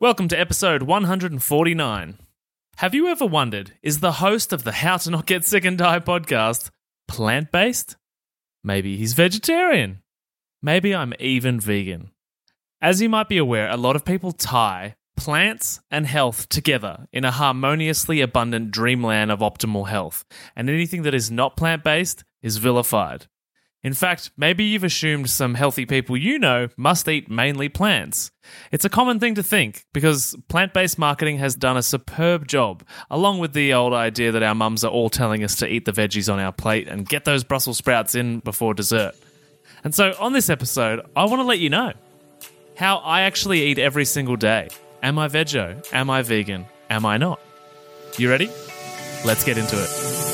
Welcome to episode 149. Have you ever wondered is the host of the How to Not Get Sick and Die podcast plant based? Maybe he's vegetarian. Maybe I'm even vegan. As you might be aware, a lot of people tie plants and health together in a harmoniously abundant dreamland of optimal health, and anything that is not plant based is vilified. In fact, maybe you've assumed some healthy people you know must eat mainly plants. It's a common thing to think because plant based marketing has done a superb job, along with the old idea that our mums are all telling us to eat the veggies on our plate and get those Brussels sprouts in before dessert. And so, on this episode, I want to let you know how I actually eat every single day. Am I veggie? Am I vegan? Am I not? You ready? Let's get into it.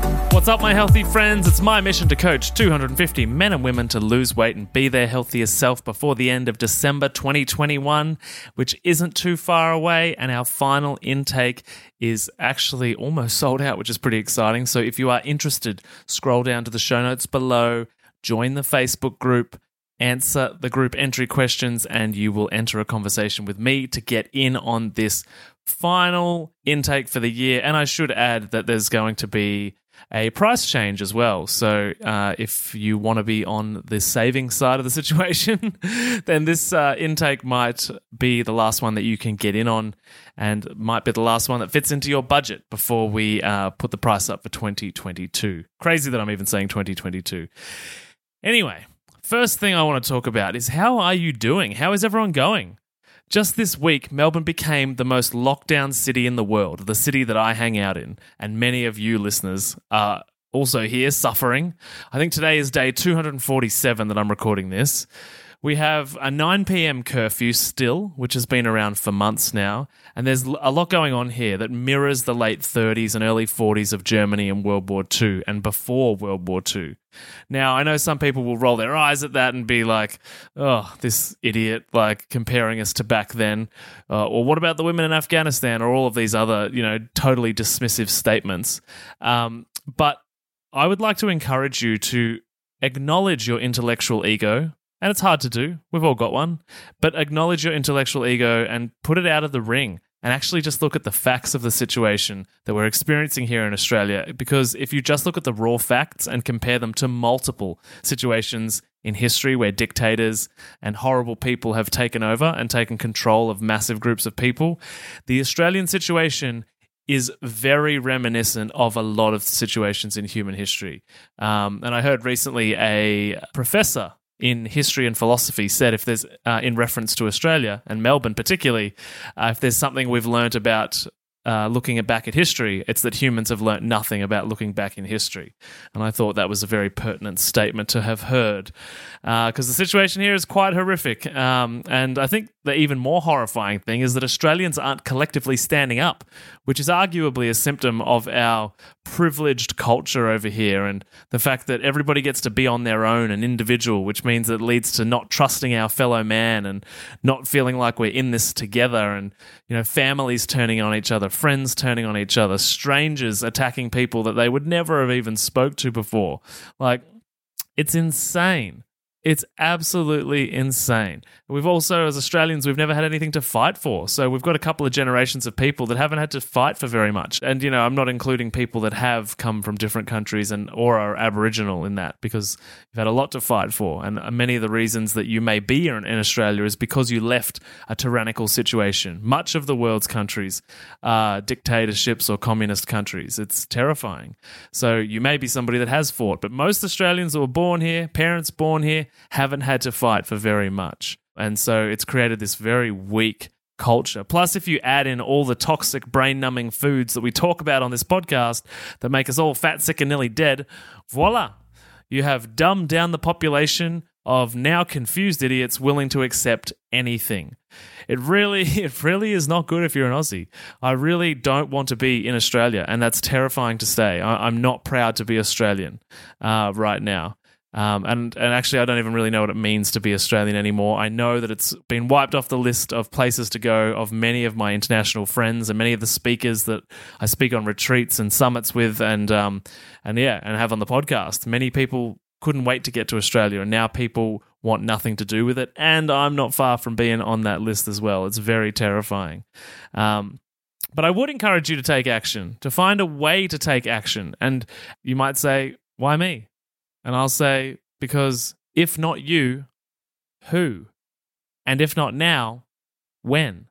What's up, my healthy friends? It's my mission to coach 250 men and women to lose weight and be their healthiest self before the end of December 2021, which isn't too far away. And our final intake is actually almost sold out, which is pretty exciting. So if you are interested, scroll down to the show notes below, join the Facebook group answer the group entry questions and you will enter a conversation with me to get in on this final intake for the year. And I should add that there's going to be a price change as well. So uh, if you want to be on the saving side of the situation, then this uh, intake might be the last one that you can get in on and might be the last one that fits into your budget before we uh, put the price up for 2022. Crazy that I'm even saying 2022. Anyway, first thing I want to talk about is how are you doing? How is everyone going? Just this week, Melbourne became the most lockdown city in the world, the city that I hang out in, and many of you listeners are also here suffering. I think today is day 247 that I'm recording this. We have a 9 p.m. curfew still, which has been around for months now. And there's a lot going on here that mirrors the late 30s and early 40s of Germany in World War II and before World War II. Now, I know some people will roll their eyes at that and be like, oh, this idiot, like comparing us to back then. Uh, or what about the women in Afghanistan or all of these other, you know, totally dismissive statements. Um, but I would like to encourage you to acknowledge your intellectual ego and it's hard to do. We've all got one. But acknowledge your intellectual ego and put it out of the ring and actually just look at the facts of the situation that we're experiencing here in Australia. Because if you just look at the raw facts and compare them to multiple situations in history where dictators and horrible people have taken over and taken control of massive groups of people, the Australian situation is very reminiscent of a lot of situations in human history. Um, and I heard recently a professor in history and philosophy said if there's uh, in reference to Australia and Melbourne particularly, uh, if there's something we've learned about uh, looking at back at history, it's that humans have learnt nothing about looking back in history. And I thought that was a very pertinent statement to have heard because uh, the situation here is quite horrific. Um, and I think the even more horrifying thing is that Australians aren't collectively standing up, which is arguably a symptom of our privileged culture over here and the fact that everybody gets to be on their own and individual, which means it leads to not trusting our fellow man and not feeling like we're in this together and, you know, families turning on each other, friends turning on each other, strangers attacking people that they would never have even spoke to before. Like, it's insane. It's absolutely insane. We've also, as Australians, we've never had anything to fight for. So we've got a couple of generations of people that haven't had to fight for very much. And, you know, I'm not including people that have come from different countries and or are Aboriginal in that because you've had a lot to fight for. And many of the reasons that you may be in, in Australia is because you left a tyrannical situation. Much of the world's countries are dictatorships or communist countries. It's terrifying. So you may be somebody that has fought, but most Australians were born here, parents born here, haven't had to fight for very much. And so it's created this very weak culture. Plus, if you add in all the toxic, brain numbing foods that we talk about on this podcast that make us all fat, sick, and nearly dead, voila, you have dumbed down the population of now confused idiots willing to accept anything. It really, it really is not good if you're an Aussie. I really don't want to be in Australia, and that's terrifying to say. I, am not proud to be Australian uh, right now. Um, and and actually, I don't even really know what it means to be Australian anymore. I know that it's been wiped off the list of places to go of many of my international friends and many of the speakers that I speak on retreats and summits with, and um, and yeah, and have on the podcast. Many people couldn't wait to get to Australia, and now people want nothing to do with it. And I'm not far from being on that list as well. It's very terrifying. Um, but I would encourage you to take action, to find a way to take action. And you might say, why me? And I'll say, because if not you, who? And if not now, when?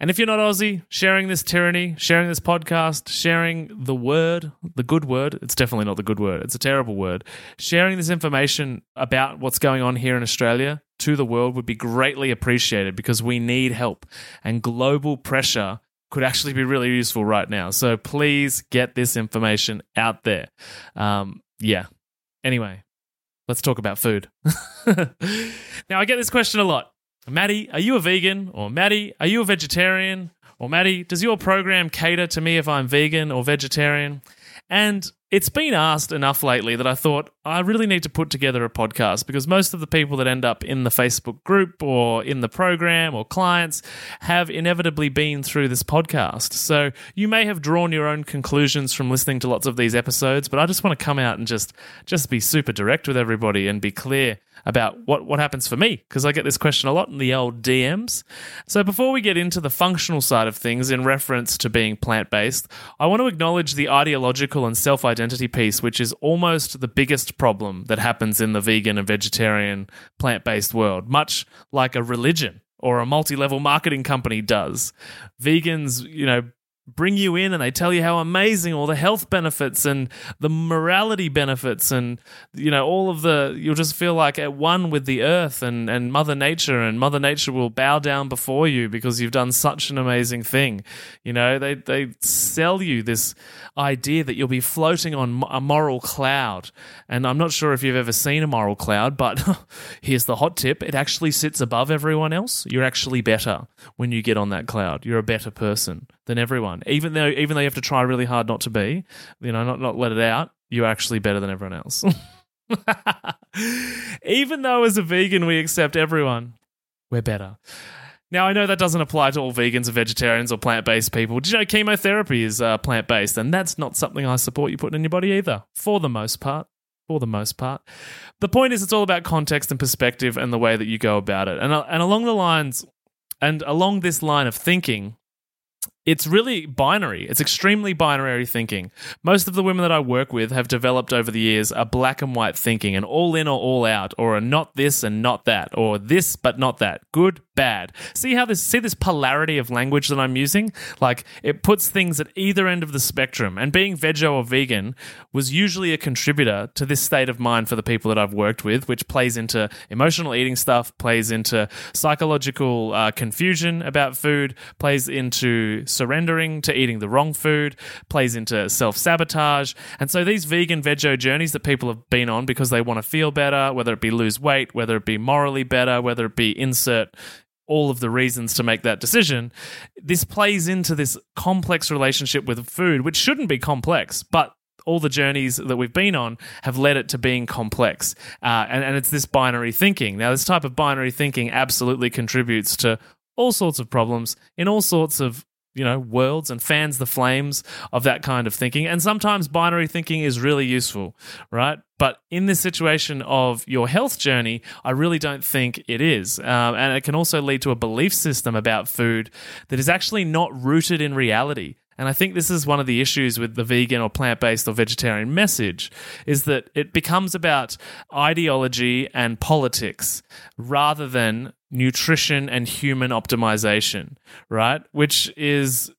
And if you're not Aussie, sharing this tyranny, sharing this podcast, sharing the word, the good word, it's definitely not the good word, it's a terrible word. Sharing this information about what's going on here in Australia to the world would be greatly appreciated because we need help. And global pressure could actually be really useful right now. So please get this information out there. Um, yeah, Anyway, let's talk about food. now, I get this question a lot. Maddie, are you a vegan? Or Maddie, are you a vegetarian? Or Maddie, does your program cater to me if I'm vegan or vegetarian? And it's been asked enough lately that I thought I really need to put together a podcast because most of the people that end up in the Facebook group or in the program or clients have inevitably been through this podcast. So you may have drawn your own conclusions from listening to lots of these episodes, but I just want to come out and just just be super direct with everybody and be clear about what, what happens for me because I get this question a lot in the old DMs. So before we get into the functional side of things in reference to being plant based, I want to acknowledge the ideological and self identity piece, which is almost the biggest problem that happens in the vegan and vegetarian plant based world, much like a religion or a multi level marketing company does. Vegans, you know, bring you in and they tell you how amazing all the health benefits and the morality benefits and you know all of the you'll just feel like at one with the earth and and mother nature and mother nature will bow down before you because you've done such an amazing thing. You know they they sell you this idea that you'll be floating on a moral cloud. And I'm not sure if you've ever seen a moral cloud but here's the hot tip. It actually sits above everyone else. You're actually better when you get on that cloud. You're a better person than everyone. Even though even though you have to try really hard not to be, you know, not not let it out, you're actually better than everyone else. even though as a vegan we accept everyone, we're better. Now I know that doesn't apply to all vegans or vegetarians or plant-based people. Did you know chemotherapy is uh, plant-based, and that's not something I support you putting in your body either, for the most part. For the most part, the point is it's all about context and perspective and the way that you go about it. And uh, and along the lines, and along this line of thinking, it's really binary. It's extremely binary thinking. Most of the women that I work with have developed over the years a black and white thinking, an all in or all out, or a not this and not that, or this but not that. Good, bad. See how this see this polarity of language that I'm using? Like it puts things at either end of the spectrum. And being veggie or vegan was usually a contributor to this state of mind for the people that I've worked with, which plays into emotional eating stuff, plays into psychological uh, confusion about food, plays into surrendering to eating the wrong food, plays into self sabotage. And so these vegan veggie journeys that people have been on because they want to feel better, whether it be lose weight, whether it be morally better, whether it be insert all of the reasons to make that decision. This plays into this complex relationship with food, which shouldn't be complex, but all the journeys that we've been on have led it to being complex. Uh, and, and it's this binary thinking. Now, this type of binary thinking absolutely contributes to all sorts of problems in all sorts of you know worlds and fans the flames of that kind of thinking. And sometimes binary thinking is really useful right? But in this situation of your health journey i really don't think it is. Um, and it can also lead to a belief system about food that is actually not rooted in reality and I think this is one of the issues with the vegan or plant based or vegetarian message is that it becomes about ideology and politics rather than nutrition and human optimization, right? Which is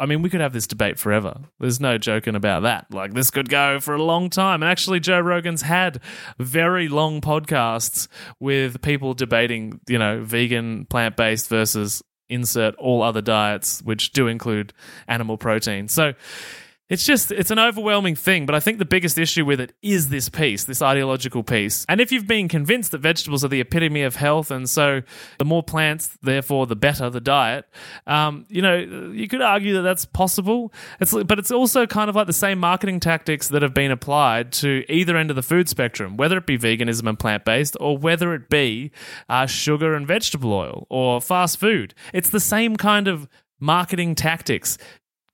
I mean, we could have this debate forever. There's no joking about that. Like, this could go for a long time. And actually, Joe Rogan's had very long podcasts with people debating, you know, vegan, plant based versus insert all other diets, which do include animal protein. So, It's just, it's an overwhelming thing, but I think the biggest issue with it is this piece, this ideological piece. And if you've been convinced that vegetables are the epitome of health, and so the more plants, therefore the better the diet, um, you know, you could argue that that's possible. It's, but it's also kind of like the same marketing tactics that have been applied to either end of the food spectrum, whether it be veganism and plant based, or whether it be uh, sugar and vegetable oil or fast food. It's the same kind of marketing tactics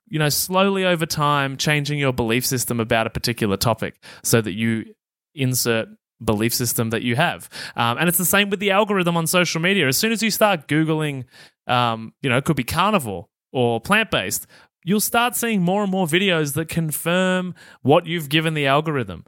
you know, slowly over time, changing your belief system about a particular topic so that you insert belief system that you have. Um, and it's the same with the algorithm on social media. As soon as you start Googling, um, you know, it could be carnivore or plant based, you'll start seeing more and more videos that confirm what you've given the algorithm.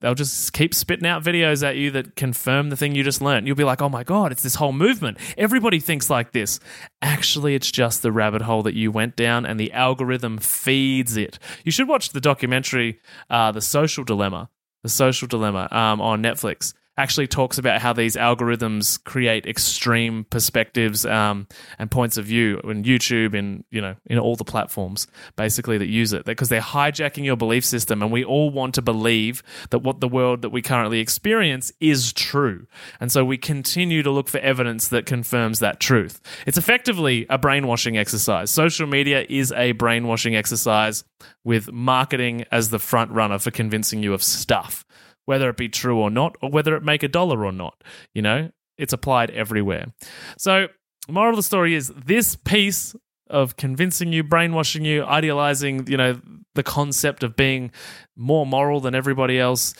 They'll just keep spitting out videos at you that confirm the thing you just learned. You'll be like, oh my God, it's this whole movement. Everybody thinks like this. Actually, it's just the rabbit hole that you went down and the algorithm feeds it. You should watch the documentary, uh, The Social Dilemma, The Social Dilemma um, on Netflix actually talks about how these algorithms create extreme perspectives um, and points of view in YouTube and you know in all the platforms basically that use it. Because they're hijacking your belief system and we all want to believe that what the world that we currently experience is true. And so we continue to look for evidence that confirms that truth. It's effectively a brainwashing exercise. Social media is a brainwashing exercise with marketing as the front runner for convincing you of stuff whether it be true or not, or whether it make a dollar or not. You know, it's applied everywhere. So, moral of the story is this piece of convincing you, brainwashing you, idealizing, you know, the concept of being more moral than everybody else,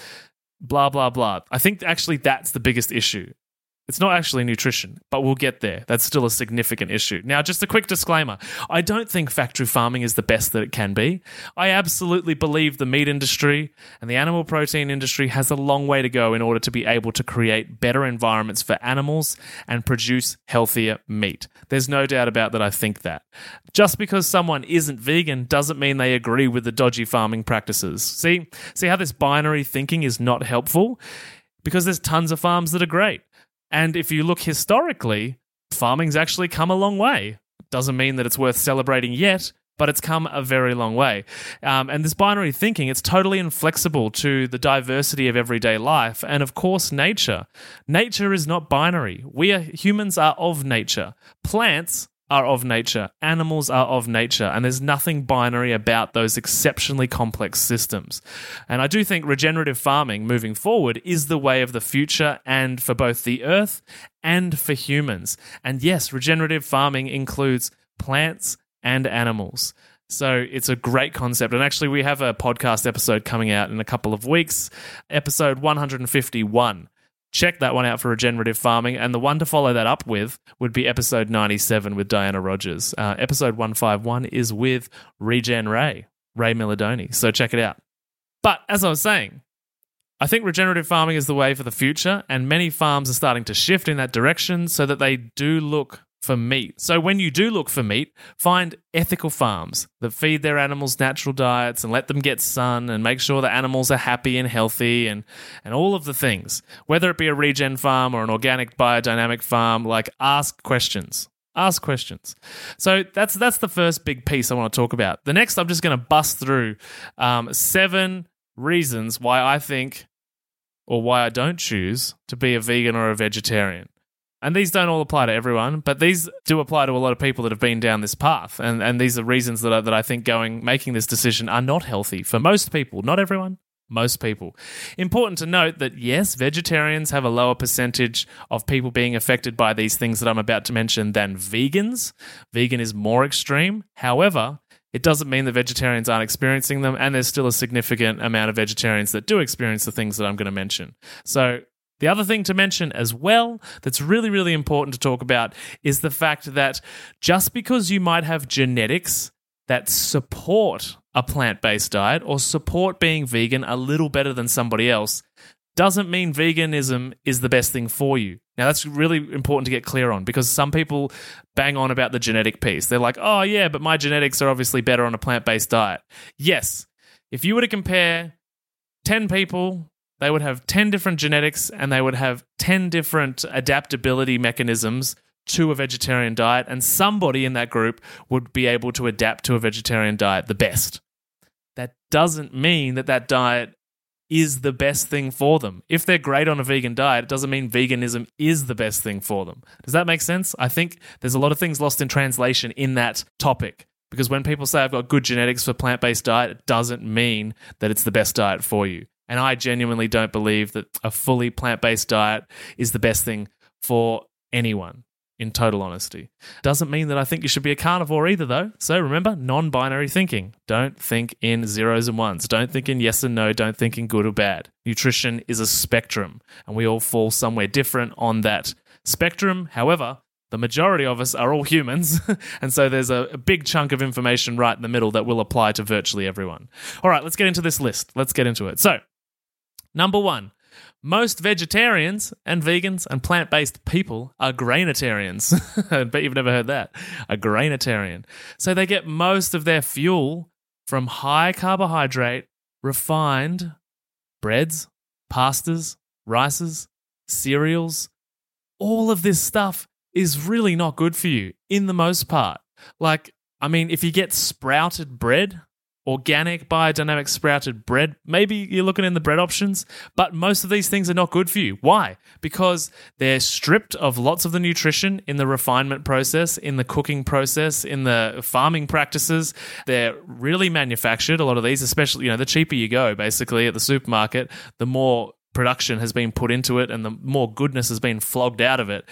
blah, blah, blah. I think actually that's the biggest issue. It's not actually nutrition, but we'll get there. That's still a significant issue. Now, just a quick disclaimer I don't think factory farming is the best that it can be. I absolutely believe the meat industry and the animal protein industry has a long way to go in order to be able to create better environments for animals and produce healthier meat. There's no doubt about that, I think that. Just because someone isn't vegan doesn't mean they agree with the dodgy farming practices. See, see how this binary thinking is not helpful? Because there's tons of farms that are great. And if you look historically, farming's actually come a long way. Doesn't mean that it's worth celebrating yet, but it's come a very long way. Um, and this binary thinking, it's totally inflexible to the diversity of everyday life and, of course, nature. Nature is not binary. We are humans are of nature. Plants are of nature, animals are of nature, and there's nothing binary about those exceptionally complex systems. And I do think regenerative farming moving forward is the way of the future and for both the earth and for humans. And yes, regenerative farming includes plants and animals. So it's a great concept. And actually, we have a podcast episode coming out in a couple of weeks, episode 151 check that one out for regenerative farming. And the one to follow that up with would be episode 97 with Diana Rogers. Uh, episode 151 is with Regen Ray, Ray Milidoni. So check it out. But as I was saying, I think regenerative farming is the way for the future, and many farms are starting to shift in that direction so that they do look for meat. So when you do look for meat, find ethical farms that feed their animals natural diets and let them get sun and make sure the animals are happy and healthy and and all of the things. Whether it be a regen farm or an organic biodynamic farm, like ask questions. Ask questions. So that's that's the first big piece I want to talk about. The next, I'm just going to bust through um, seven reasons why I think or why I don't choose to be a vegan or a vegetarian. And these don't all apply to everyone, but these do apply to a lot of people that have been down this path. And, and these are reasons that I, that I think going making this decision are not healthy for most people, not everyone, most people. Important to note that yes, vegetarians have a lower percentage of people being affected by these things that I'm about to mention than vegans. Vegan is more extreme. However, it doesn't mean that vegetarians aren't experiencing them, and there's still a significant amount of vegetarians that do experience the things that I'm going to mention. So the other thing to mention as well, that's really, really important to talk about, is the fact that just because you might have genetics that support a plant based diet or support being vegan a little better than somebody else, doesn't mean veganism is the best thing for you. Now, that's really important to get clear on because some people bang on about the genetic piece. They're like, oh, yeah, but my genetics are obviously better on a plant based diet. Yes, if you were to compare 10 people they would have 10 different genetics and they would have 10 different adaptability mechanisms to a vegetarian diet, and somebody in that group would be able to adapt to a vegetarian diet the best. that doesn't mean that that diet is the best thing for them. If they're great on a vegan diet, it doesn't mean veganism is the best thing for them. Does that make sense? I think there's a lot of things lost in translation in that topic. Because when people say I've got good genetics for plant based diet, it doesn't mean that it's the best diet for you. And I genuinely don't believe that a fully plant based diet is the best thing for anyone in total honesty. Doesn't mean that I think you should be a carnivore either, though. So remember, non binary thinking. Don't think in zeros and ones. Don't think in yes and no. Don't think in good or bad. Nutrition is a spectrum, and we all fall somewhere different on that spectrum. However, the majority of us are all humans, and so there's a, a, big chunk of information right in the middle that will apply to virtually everyone. All right, let's get into this list. Let's get into it. So, number one, most vegetarians and vegans and plant based people are grainitarians. I bet you've never heard that. A grainitarian. So they get most of their fuel from high carbohydrate, refined breads, pastas, rices, cereals. All of this stuff is really not good for you in the most part. Like, I mean, if you get sprouted bread, organic biodynamic sprouted bread, maybe you're looking in the bread options, but most of these things are not good for you. Why? Because they're stripped of lots of the nutrition in the refinement process, in the cooking process, in the farming practices. They're really manufactured, a lot of these, especially, you know, the cheaper you go basically at the supermarket, the more production has been put into it and the more goodness has been flogged out of it.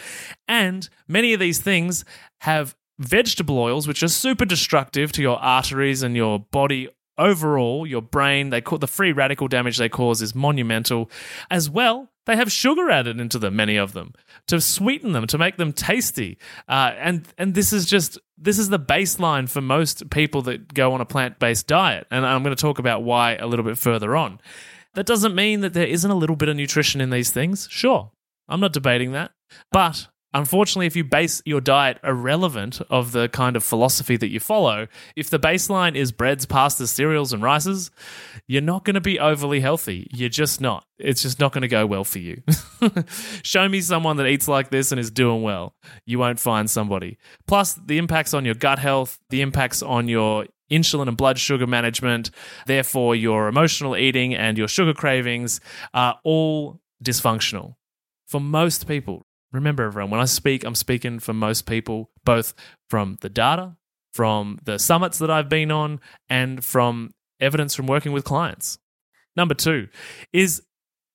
And many of these things have vegetable oils, which are super destructive to your arteries and your body overall, your brain. They call the free radical damage they cause is monumental. As well, they have sugar added into them, many of them, to sweeten them, to make them tasty. Uh, and and this is just this is the baseline for most people that go on a plant based diet. And I'm going to talk about why a little bit further on. That doesn't mean that there isn't a little bit of nutrition in these things. Sure, I'm not debating that. But unfortunately, if you base your diet irrelevant of the kind of philosophy that you follow, if the baseline is breads, pastas, cereals, and rices, you're not going to be overly healthy. You're just not. It's just not going to go well for you. Show me someone that eats like this and is doing well. You won't find somebody. Plus, the impacts on your gut health, the impacts on your insulin and blood sugar management. Therefore, your emotional eating and your sugar cravings are all dysfunctional for most people. Remember, everyone, when I speak, I'm speaking for most people, both from the data, from the summits that I've been on, and from evidence from working with clients. Number two is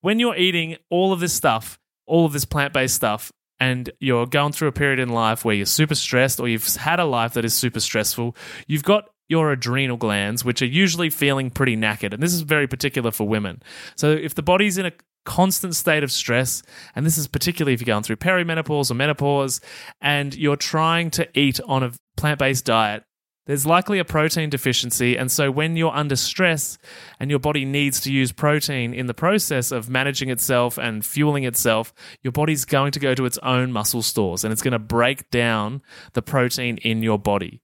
when you're eating all of this stuff, all of this plant based stuff, and you're going through a period in life where you're super stressed or you've had a life that is super stressful, you've got your adrenal glands, which are usually feeling pretty knackered. And this is very particular for women. So if the body's in a constant state of stress, and this is particularly if you're going through perimenopause or menopause, and you're trying to eat on a plant based diet, there's likely a protein deficiency. And so, when you're under stress and your body needs to use protein in the process of managing itself and fueling itself, your body's going to go to its own muscle stores and it's going to break down the protein in your body.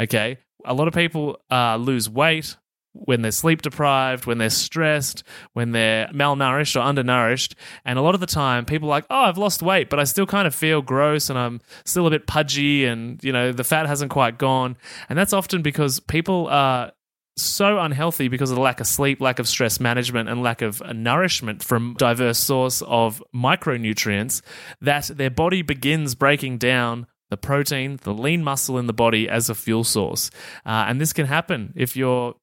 Okay a lot of people uh, lose weight when they're sleep deprived, when they're stressed, when they're malnourished or undernourished. And a lot of the time, people are like, oh, I've lost weight, but I still kind of feel gross and I'm still a bit pudgy and, you know, the fat hasn't quite gone. And that's often because people are so unhealthy because of the lack of sleep, lack of stress management, and lack of nourishment from diverse source of micronutrients that their body begins breaking down the protein, the lean muscle in the body as a fuel source. Uh, and this can happen if you're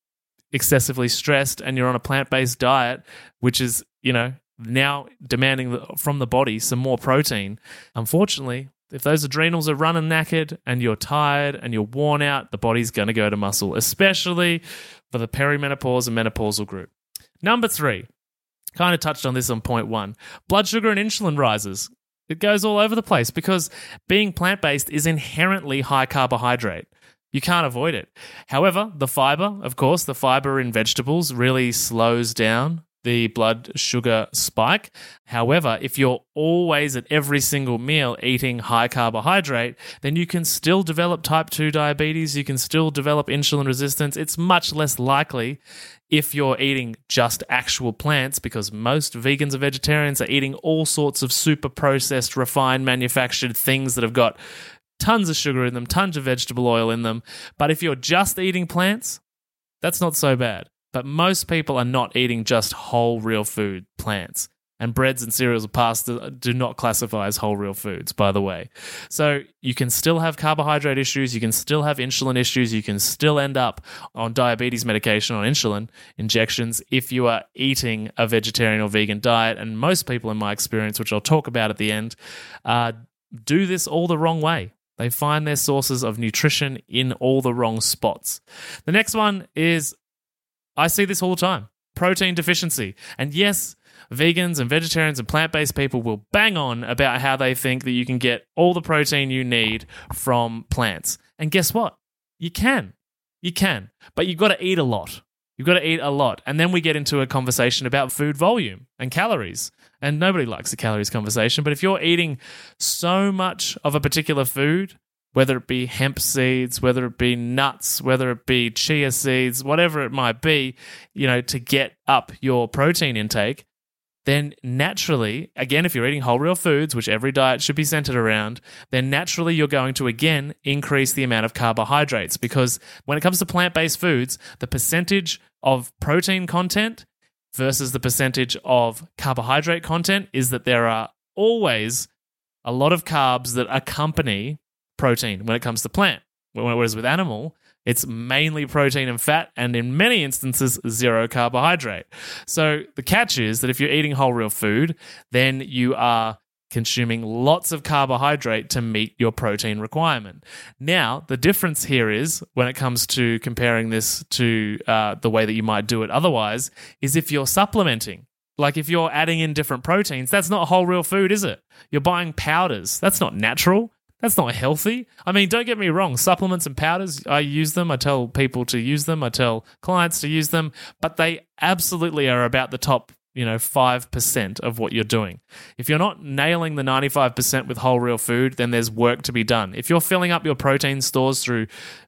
excessively stressed and you're on a plant based diet, which is, you know, now demanding from the body some more protein. Unfortunately, if those adrenals are running knackered and you're tired and you're worn out, the body's going to go to muscle, especially for the perimenopause and menopausal group. Number three, kind of touched on this on point one blood sugar and insulin rises. It goes all over the place because being plant based is inherently high carbohydrate. You can't avoid it. However, the fiber, of course, the fiber in vegetables really slows down the blood sugar spike. However, if you're always at every single meal eating high carbohydrate, then you can still develop type 2 diabetes, you can still develop insulin resistance. It's much less likely if you're eating just actual plants, because most vegans or vegetarians are eating all sorts of super processed, refined, manufactured things that have got tons of sugar in them, tons of vegetable oil in them. But if you're just eating plants, that's not so bad. But most people are not eating just whole real food plants. And breads and cereals and pasta do not classify as whole real foods, by the way. So you can still have carbohydrate issues, you can still have insulin issues, you can still end up on diabetes medication, on insulin injections, if you are eating a vegetarian or vegan diet. And most people, in my experience, which I'll talk about at the end, uh, do this all the wrong way. They find their sources of nutrition in all the wrong spots. The next one is I see this all the time protein deficiency. And yes, vegans and vegetarians and plant based people will bang on about how they think that you can get all the protein you need from plants. And guess what? You can. You can. But you've got to eat a lot. You've got to eat a lot. And then we get into a conversation about food volume and calories. And nobody likes a calories conversation. But if you're eating so much of a particular food, whether it be hemp seeds, whether it be nuts, whether it be chia seeds, whatever it might be, you know, to get up your protein intake, then naturally, again, if you're eating whole real foods, which every diet should be centered around, then naturally you're going to again increase the amount of carbohydrates because when it comes to plant based foods, the percentage of protein content versus the percentage of carbohydrate content is that there are always a lot of carbs that accompany protein when it comes to plant. Whereas with animal, it's mainly protein and fat, and in many instances, zero carbohydrate. So the catch is that if you're eating whole real food, then you are consuming lots of carbohydrate to meet your protein requirement. Now, the difference here is when it comes to comparing this to uh, the way that you might do it otherwise, is if you're supplementing. Like if you're adding in different proteins, that's not whole real food, is it? You're buying powders. That's not natural. That's not healthy. I mean, don't get me wrong, supplements and powders, I use them. I tell people to use them. I tell clients to use them, but they absolutely are about the top, you know, 5% of what you're doing. If you're not nailing the 95% with whole real food, then there's work to be done. If you're filling up your protein stores through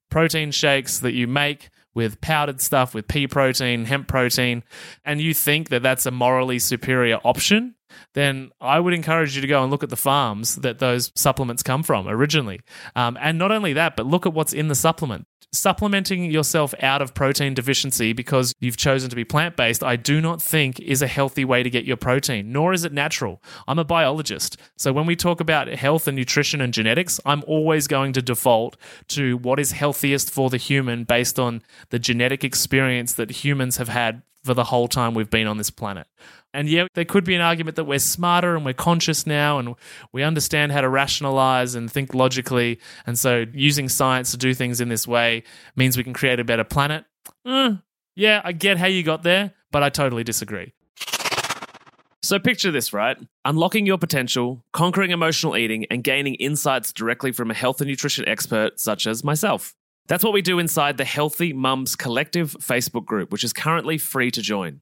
protein shakes that you make, with powdered stuff, with pea protein, hemp protein, and you think that that's a morally superior option, then I would encourage you to go and look at the farms that those supplements come from originally. Um, and not only that, but look at what's in the supplement. Supplementing yourself out of protein deficiency because you've chosen to be plant based, I do not think is a healthy way to get your protein, nor is it natural. I'm a biologist. So when we talk about health and nutrition and genetics, I'm always going to default to what is healthiest for the human based on the genetic experience that humans have had for the whole time we've been on this planet. And yeah, there could be an argument that we're smarter and we're conscious now and we understand how to rationalize and think logically. And so using science to do things in this way means we can create a better planet. Eh, yeah, I get how you got there, but I totally disagree. So picture this, right? Unlocking your potential, conquering emotional eating, and gaining insights directly from a health and nutrition expert such as myself. That's what we do inside the Healthy Mums Collective Facebook group, which is currently free to join.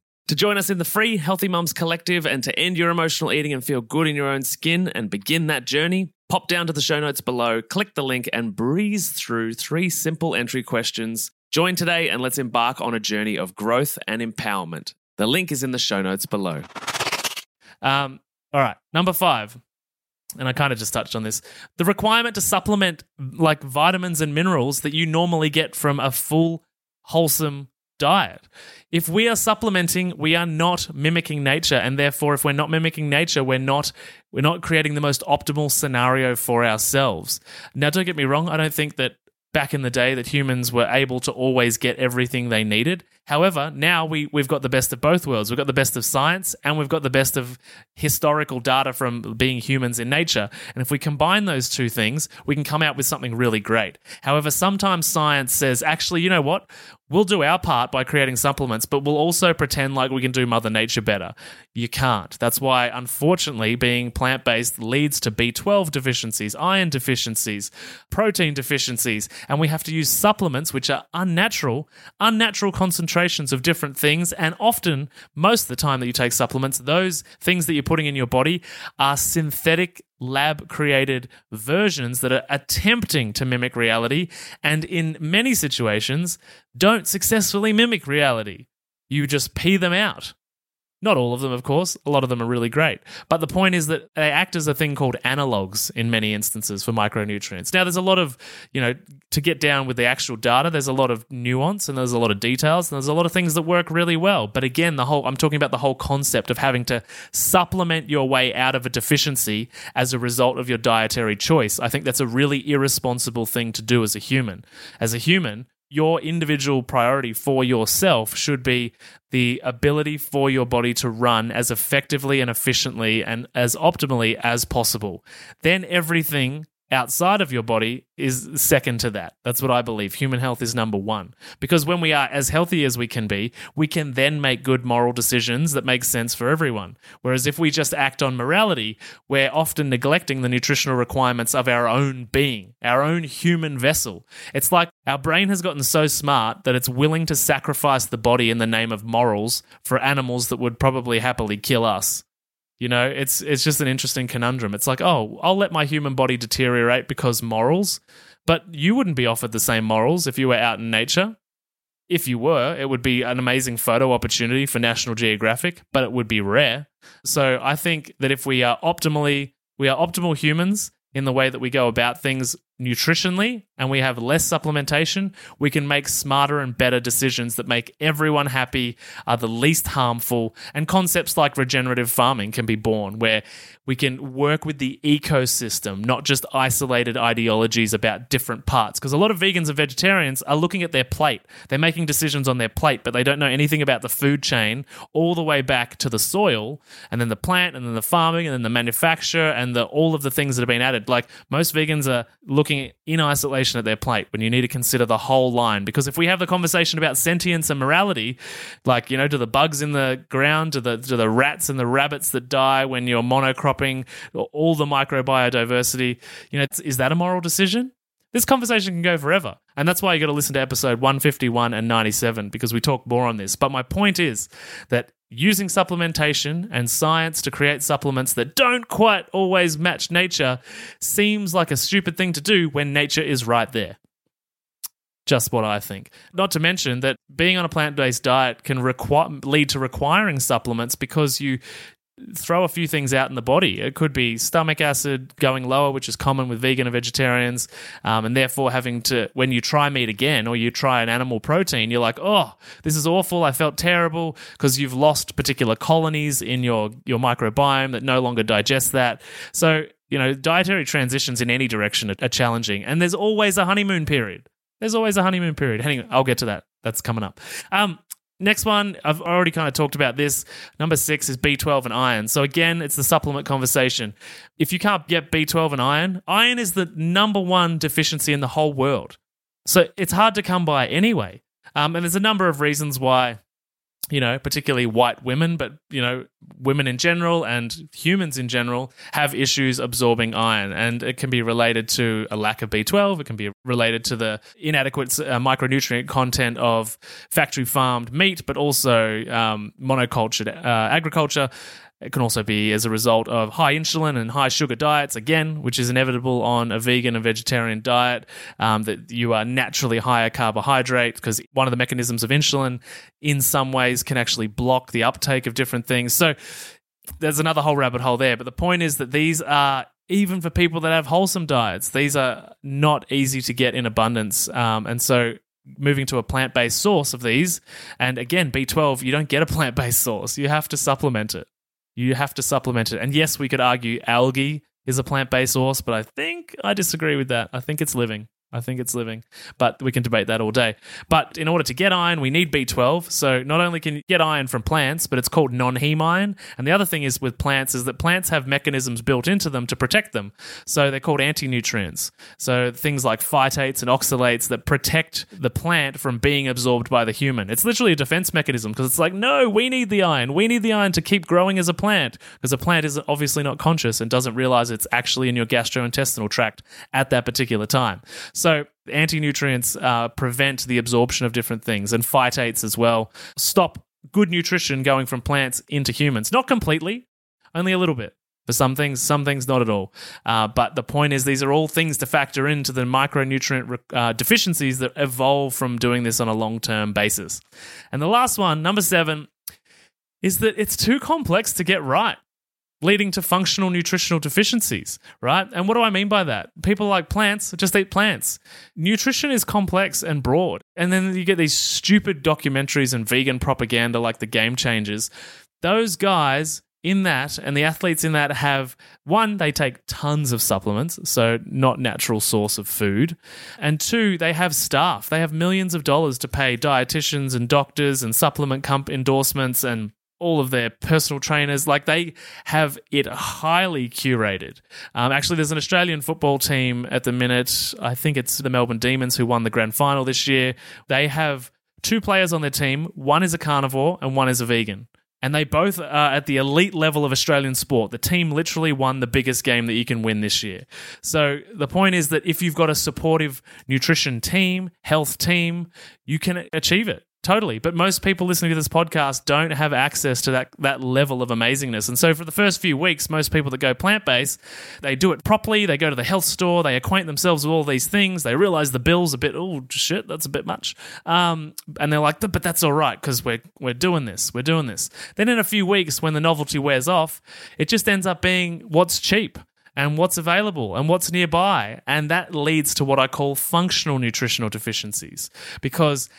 To join us in the free Healthy Mums Collective and to end your emotional eating and feel good in your own skin and begin that journey, pop down to the show notes below, click the link, and breeze through three simple entry questions. Join today and let's embark on a journey of growth and empowerment. The link is in the show notes below. Um, all right, number five, and I kind of just touched on this the requirement to supplement like vitamins and minerals that you normally get from a full, wholesome diet. If we are supplementing, we are not mimicking nature, and therefore, if we're not mimicking nature, we're not we're not creating the most optimal scenario for ourselves. Now, don't get me wrong; I don't think that back in the day that humans were able to always get everything they needed. However, now we, we've got the best of both worlds. We've got the best of science and we've got the best of historical data from being humans in nature. And if we combine those two things, we can come out with something really great. However, sometimes science says, actually, you know what? We'll do our part by creating supplements, but we'll also pretend like we can do Mother Nature better. You can't. That's why, unfortunately, being plant based leads to B12 deficiencies, iron deficiencies, protein deficiencies, and we have to use supplements which are unnatural, unnatural concentrations of different things. And often, most of the time that you take supplements, those things that you're putting in your body are synthetic lab created versions that are attempting to mimic reality and in many situations don't successfully mimic reality. You just pee them out. Not all of them, of course. A lot of them are really great. But the point is that they act as a thing called analogs in many instances for micronutrients. Now, there's a lot of, you know, to get down with the actual data, there's a lot of nuance and there's a lot of details and there's a lot of things that work really well. But again, the whole, I'm talking about the whole concept of having to supplement your way out of a deficiency as a result of your dietary choice. I think that's a really irresponsible thing to do as a human. As a human, your individual priority for yourself should be the ability for your body to run as effectively and efficiently and as optimally as possible. Then everything outside of your body is second to that. That's what I believe. Human health is number one. Because when we are as healthy as we can be, we can then make good moral decisions that make sense for everyone. Whereas if we just act on morality, we're often neglecting the nutritional requirements of our own being, our own human vessel. It's like our brain has gotten so smart that it's willing to sacrifice the body in the name of morals for animals that would probably happily kill us. You know, it's it's just an interesting conundrum. It's like, oh, I'll let my human body deteriorate because morals, but you wouldn't be offered the same morals if you were out in nature. If you were, it would be an amazing photo opportunity for National Geographic, but it would be rare. So I think that if we are optimally we are optimal humans in the way that we go about things nutritionally and we have less supplementation, we can make smarter and better decisions that make everyone happy, are the least harmful, and concepts like regenerative farming can be born where we can work with the ecosystem, not just isolated ideologies about different parts. Because a lot of vegans and vegetarians are looking at their plate. They're making decisions on their plate, but they don't know anything about the food chain all the way back to the soil and then the plant and then the farming and then the manufacture and the, all of the things that have been added. Like most vegans are looking in isolation at their plate when you need to consider the whole line. Because if we have the conversation about sentience and morality, like, you know, do the bugs in the ground, do the, do the rats and the rabbits that die when you're monocropping, all the microbiodiversity, you know, is that a moral decision? This conversation can go forever. And that's why you got to listen to episode 151 and 97 because we talk more on this. But my point is that using supplementation and science to create supplements that don't quite always match nature seems like a stupid thing to do when nature is right there. Just what I think. Not to mention that being on a plant based diet can lead to requiring supplements because you throw a few things out in the body. It could be stomach acid going lower, which is common with vegan and vegetarians, um, and therefore having to, when you try meat again or you try an animal protein, you're like, oh, this is awful. I felt terrible because you've lost particular colonies in your, your microbiome that no longer digest that. So, you know, dietary transitions in any direction are, are challenging, and there's always a honeymoon period. There's always a honeymoon period. Anyway, I'll get to that. That's coming up. Um, Next one, I've already kind of talked about this. Number six is B12 and iron. So, again, it's the supplement conversation. If you can't get B12 and iron, iron is the number one deficiency in the whole world. So, it's hard to come by anyway. Um, and there's a number of reasons why you know, particularly white women, but, you know, women in general and humans in general have issues absorbing iron. And it can be related to a lack of B12. It can be related to the inadequate uh, micronutrient content of factory farmed meat, but also um, monocultured uh, agriculture. It can also be as a result of high insulin and high sugar diets, again, which is inevitable on a vegan and vegetarian diet, um, that you are naturally higher carbohydrate because one of the mechanisms of insulin, in some ways, can actually block the uptake of different things. So there's another whole rabbit hole there. But the point is that these are even for people that have wholesome diets, these are not easy to get in abundance. Um, and so moving to a plant based source of these, and again, B12, you don't get a plant based source, you have to supplement it. You have to supplement it. And yes, we could argue algae is a plant based source, but I think I disagree with that. I think it's living. I think it's living, but we can debate that all day. But in order to get iron, we need B12. So not only can you get iron from plants, but it's called non-heme iron. And the other thing is with plants is that plants have mechanisms built into them to protect them. So they're called anti-nutrients. So things like phytates and oxalates that protect the plant from being absorbed by the human. It's literally a defense mechanism because it's like, no, we need the iron. We need the iron to keep growing as a plant because a plant is obviously not conscious and doesn't realize it's actually in your gastrointestinal tract at that particular time. So anti nutrients uh, prevent the absorption of different things, and phytates as well stop good nutrition going from plants into humans. Not completely, only a little bit. For some things, some things not at all. Uh, but the point is, these are all things to factor into the micronutrient uh, deficiencies that evolve from doing this on a long term basis. And the last one, number seven, is that it's too complex to get right leading to functional nutritional deficiencies, right? And what do I mean by that? People like plants just eat plants. Nutrition is complex and broad. And then you get these stupid documentaries and vegan propaganda like the Game Changers. Those guys in that and the athletes in that have one they take tons of supplements so not natural source of food and two they have staff they have millions of dollars to pay dietitians and doctors and supplement comp endorsements and all of their personal trainers. Like they have it highly curated. Um, actually, there's an Australian football team at the minute. I think it's the Melbourne Demons who won the grand final this year. They have two players on their team. One is a carnivore and one is a vegan. And they both are at the elite level of Australian sport. The team literally won the biggest game that you can win this year. So the point is that if you've got a supportive nutrition team, health team, you can achieve it. Totally. But most people listening to this podcast don't have access to that, that level of amazingness. And so for the first few weeks, most people that go plant based, they do it properly. They go to the health store, they acquaint themselves with all these things. They realize the bill's a bit, oh, shit, that's a bit much. Um, and they're like, but that's all right because we're, we're doing this. We're doing this. Then in a few weeks, when the novelty wears off, it just ends up being what's cheap and what's available and what's nearby. And that leads to what I call functional nutritional deficiencies because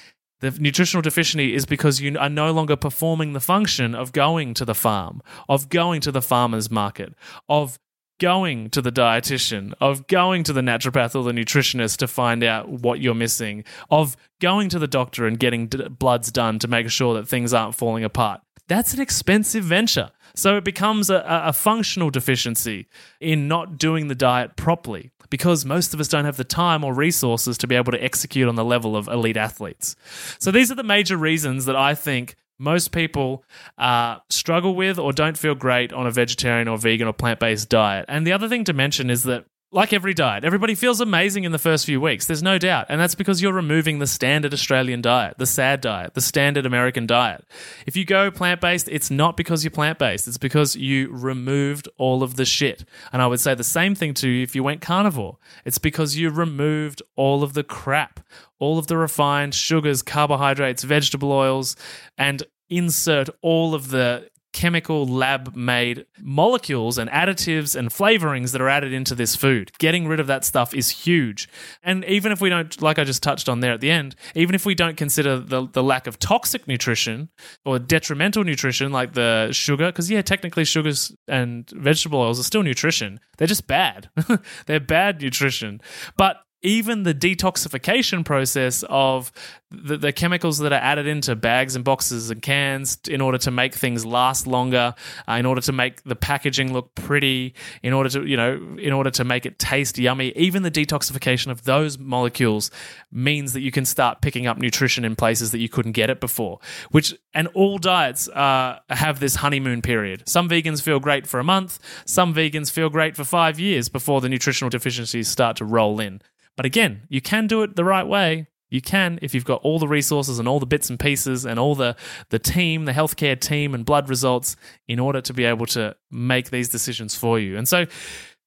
the nutritional deficiency is because you are no longer performing the function of going to the farm, of going to the farmer's market, of going to the dietitian, of going to the naturopath or the nutritionist to find out what you're missing, of going to the doctor and getting d- bloods done to make sure that things aren't falling apart. That's an expensive venture. So it becomes a, a functional deficiency in not doing the diet properly because most of us don't have the time or resources to be able to execute on the level of elite athletes. So these are the major reasons that I think most people uh, struggle with or don't feel great on a vegetarian or vegan or plant based diet. And the other thing to mention is that like every diet, everybody feels amazing in the first few weeks. There's no doubt. And that's because you're removing the standard Australian diet, the sad diet, the standard American diet. If you go plant based, it's not because you're plant based, it's because you removed all of the shit. And I would say the same thing to you if you went carnivore. It's because you removed all of the crap, all of the refined sugars, carbohydrates, vegetable oils, and insert all of the chemical lab made molecules and additives and flavorings that are added into this food. Getting rid of that stuff is huge. And even if we don't, like I just touched on there at the end, even if we don't consider the, the lack of toxic nutrition or detrimental nutrition like the sugar, because yeah, technically sugars and vegetable oils are still nutrition, they're just bad. they're bad nutrition. But even the detoxification process of the, the, chemicals that are added into bags and boxes and cans in order to make things last longer, uh, in order to make the packaging look pretty, in order to you know, in order to make it taste yummy. Even the detoxification of those molecules means that you can start picking up nutrition in places that you couldn't get it before. Which and all diets uh, have this honeymoon period. Some vegans feel great for a month. Some vegans feel great for five years before the nutritional deficiencies start to roll in. But again, you can do it the right way. You can if you've got all the resources and all the bits and pieces and all the the team, the healthcare team and blood results in order to be able to make these decisions for you. And so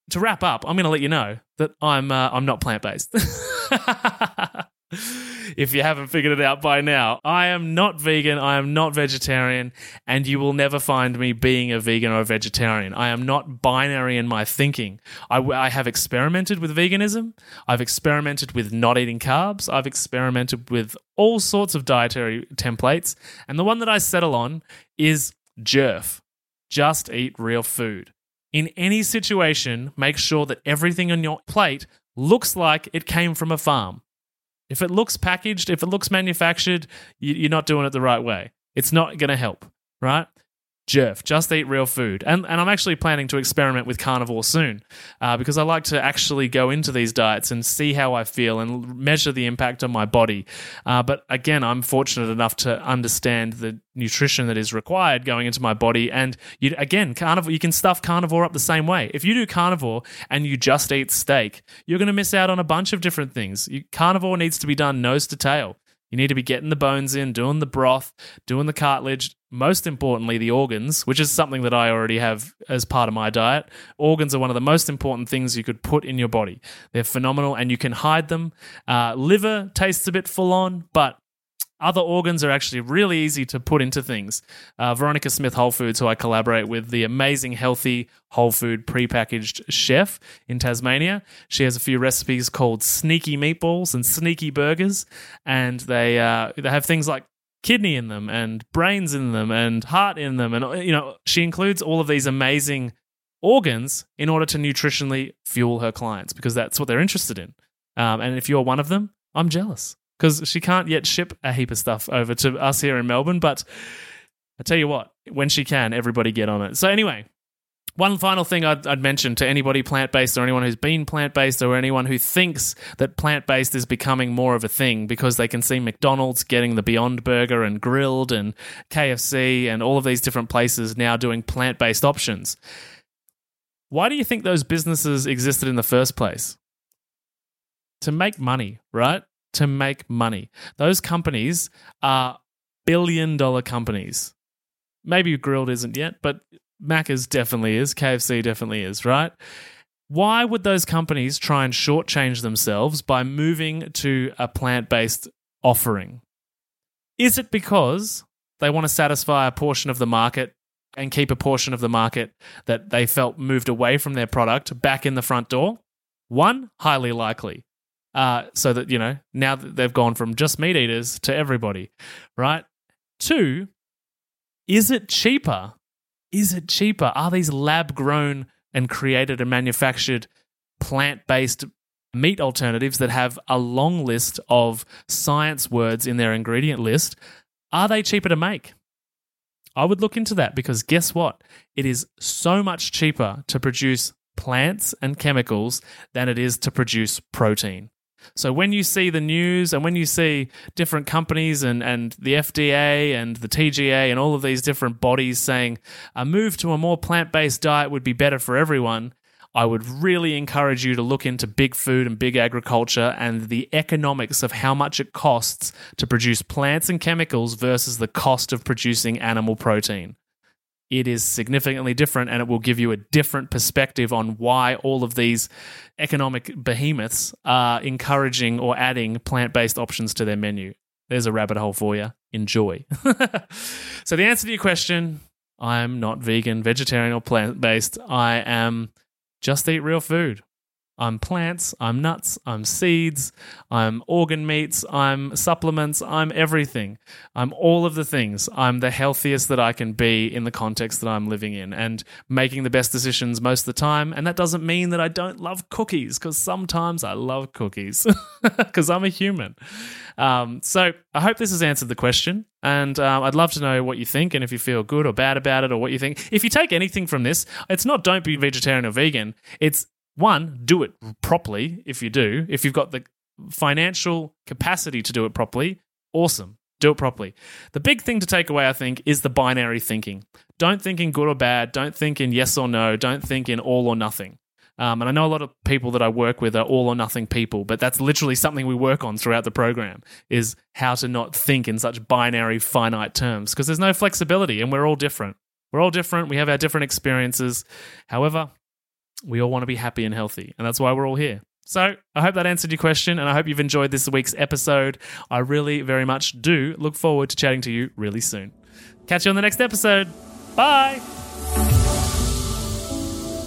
to wrap up, I'm going to let you know that I'm uh, I'm not plant based. if you haven't figured it out by now. I am not vegan, I am not vegetarian, and you will never find me being a vegan or a vegetarian. I am not binary in my thinking. I, I have experimented with veganism, I've experimented with not eating carbs, I've experimented with all sorts of dietary templates, and the one that I settle on is JERF. Just eat real food. In any situation, make sure that everything on your plate looks like it came from a farm. If it looks packaged, if it looks manufactured, you're not doing it the right way. It's not going to help, right? Jerf, just eat real food. And, and I'm actually planning to experiment with carnivore soon uh, because I like to actually go into these diets and see how I feel and measure the impact on my body. Uh, but again, I'm fortunate enough to understand the nutrition that is required going into my body. And you, again, carnivore, you can stuff carnivore up the same way. If you do carnivore and you just eat steak, you're going to miss out on a bunch of different things. You, carnivore needs to be done nose to tail. You need to be getting the bones in, doing the broth, doing the cartilage, most importantly, the organs, which is something that I already have as part of my diet. Organs are one of the most important things you could put in your body. They're phenomenal and you can hide them. Uh, liver tastes a bit full on, but other organs are actually really easy to put into things. Uh, Veronica Smith Whole Foods, who I collaborate with, the amazing healthy whole food prepackaged chef in Tasmania. She has a few recipes called sneaky meatballs and sneaky burgers, and they uh, they have things like kidney in them and brains in them and heart in them, and you know she includes all of these amazing organs in order to nutritionally fuel her clients because that's what they're interested in. Um, and if you're one of them, I'm jealous because she can't yet ship a heap of stuff over to us here in Melbourne. But I tell you what, when she can, everybody get on it. So, anyway, one final thing I'd, I'd mention to anybody plant based or anyone who's been plant based or anyone who thinks that plant based is becoming more of a thing because they can see McDonald's getting the Beyond Burger and Grill'd and KFC and all of these different places now doing plant based options. Why do you think those businesses existed in the first place? To make money, right? To make money. Those companies are billion dollar companies. Maybe Grill'd isn't yet, but Macca's definitely is. KFC definitely is, right? Why would those companies try and shortchange themselves by moving to a plant based offering? Is it because they want to satisfy a portion of the market and keep a portion of the market that they felt moved away from their product back in the front door? One, highly likely uh, so that you know now that they've gone from just meat eaters to everybody, right? Two, is it cheaper? Is it cheaper? Are these lab grown and created and manufactured plant based meat alternatives that have a long list of science words in their ingredient list? Are they cheaper to make? I would look into that because guess what? It is so much cheaper to produce plants and chemicals than it is to produce protein. So when you see the news and when you see different companies and, and the FDA and the TGA and all of these different bodies saying a move to a more plant based diet would be better for everyone, I would really encourage you to look into big food and big agriculture and the economics of how much it costs to produce plants and chemicals versus the cost of producing animal protein it is significantly different and it will give you a different perspective on why all of these economic behemoths are encouraging or adding plant based options to their menu. There's a rabbit hole for you. Enjoy. so, the answer to your question I'm not vegan, vegetarian, or plant based. I am just eat real food. I'm plants, I'm nuts, I'm seeds, I'm organ meats, I'm supplements, I'm everything. I'm all of the things. I'm the healthiest that I can be in the context that I'm living in and making the best decisions most of the time. And that doesn't mean that I don't love cookies because sometimes I love cookies because I'm a human. Um, so I hope this has answered the question. And um, I'd love to know what you think and if you feel good or bad about it or what you think. If you take anything from this, it's not don't be vegetarian or vegan. It's one, do it properly if you do. If you've got the financial capacity to do it properly, awesome. Do it properly. The big thing to take away, I think, is the binary thinking. Don't think in good or bad. Don't think in yes or no. Don't think in all or nothing. Um, and I know a lot of people that I work with are all or nothing people, but that's literally something we work on throughout the program is how to not think in such binary, finite terms because there's no flexibility and we're all different. We're all different. We have our different experiences. However, we all want to be happy and healthy, and that's why we're all here. So, I hope that answered your question, and I hope you've enjoyed this week's episode. I really very much do look forward to chatting to you really soon. Catch you on the next episode. Bye.